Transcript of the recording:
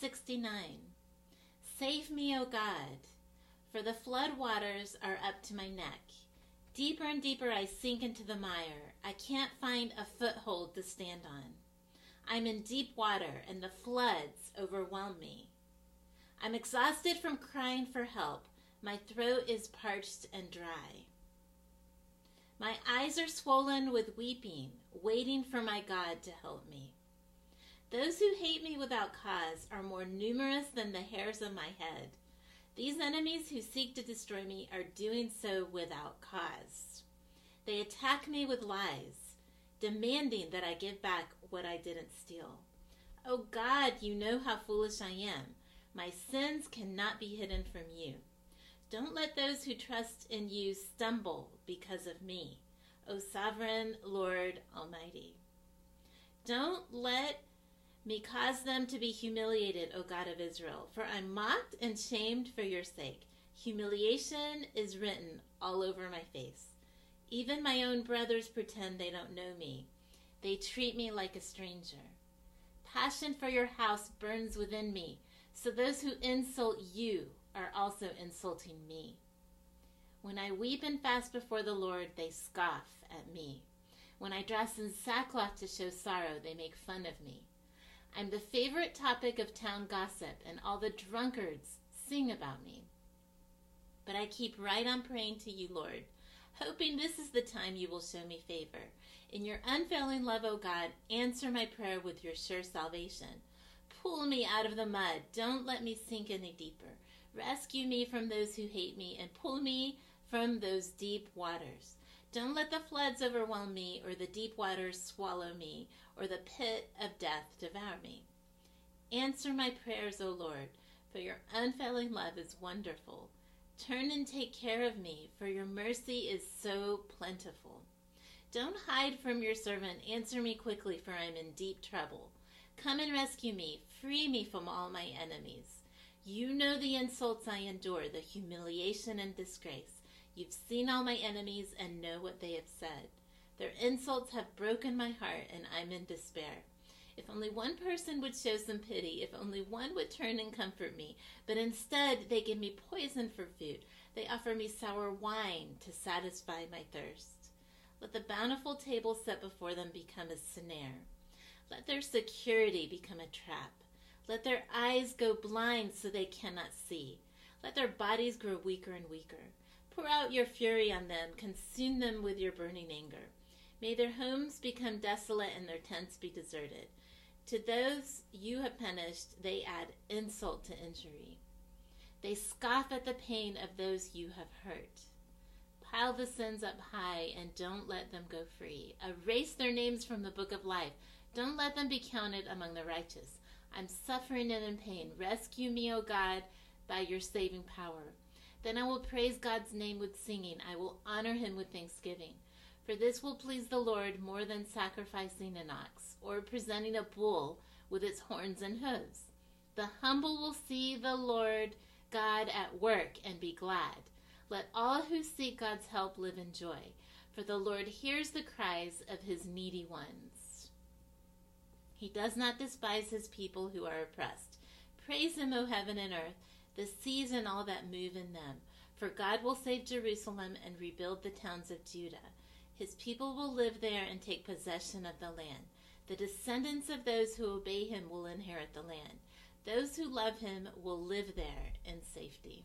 69 Save me, O God, for the flood waters are up to my neck. Deeper and deeper I sink into the mire. I can't find a foothold to stand on. I'm in deep water, and the floods overwhelm me. I'm exhausted from crying for help. My throat is parched and dry. My eyes are swollen with weeping, waiting for my God to help me. Those who hate me without cause are more numerous than the hairs of my head. These enemies who seek to destroy me are doing so without cause. They attack me with lies, demanding that I give back what I didn't steal. Oh God, you know how foolish I am. My sins cannot be hidden from you. Don't let those who trust in you stumble because of me, O sovereign Lord Almighty. Don't let me cause them to be humiliated, O God of Israel, for I'm mocked and shamed for your sake. Humiliation is written all over my face. Even my own brothers pretend they don't know me. They treat me like a stranger. Passion for your house burns within me, so those who insult you are also insulting me. When I weep and fast before the Lord, they scoff at me. When I dress in sackcloth to show sorrow, they make fun of me. I'm the favorite topic of town gossip, and all the drunkards sing about me. But I keep right on praying to you, Lord, hoping this is the time you will show me favor. In your unfailing love, O God, answer my prayer with your sure salvation. Pull me out of the mud. Don't let me sink any deeper. Rescue me from those who hate me and pull me from those deep waters. Don't let the floods overwhelm me or the deep waters swallow me or the pit of death devour me. Answer my prayers, O Lord, for your unfailing love is wonderful. Turn and take care of me, for your mercy is so plentiful. Don't hide from your servant. Answer me quickly, for I am in deep trouble. Come and rescue me. Free me from all my enemies. You know the insults I endure, the humiliation and disgrace. You've seen all my enemies and know what they have said. Their insults have broken my heart, and I'm in despair. If only one person would show some pity, if only one would turn and comfort me. But instead, they give me poison for food. They offer me sour wine to satisfy my thirst. Let the bountiful table set before them become a snare. Let their security become a trap. Let their eyes go blind so they cannot see. Let their bodies grow weaker and weaker. Pour out your fury on them, consume them with your burning anger. May their homes become desolate and their tents be deserted. To those you have punished, they add insult to injury. They scoff at the pain of those you have hurt. Pile the sins up high and don't let them go free. Erase their names from the book of life. Don't let them be counted among the righteous. I'm suffering and in pain. Rescue me, O God, by your saving power. Then I will praise God's name with singing. I will honor him with thanksgiving. For this will please the Lord more than sacrificing an ox or presenting a bull with its horns and hooves. The humble will see the Lord God at work and be glad. Let all who seek God's help live in joy, for the Lord hears the cries of his needy ones. He does not despise his people who are oppressed. Praise him, O heaven and earth, the seas and all that move in them. For God will save Jerusalem and rebuild the towns of Judah. His people will live there and take possession of the land. The descendants of those who obey him will inherit the land. Those who love him will live there in safety.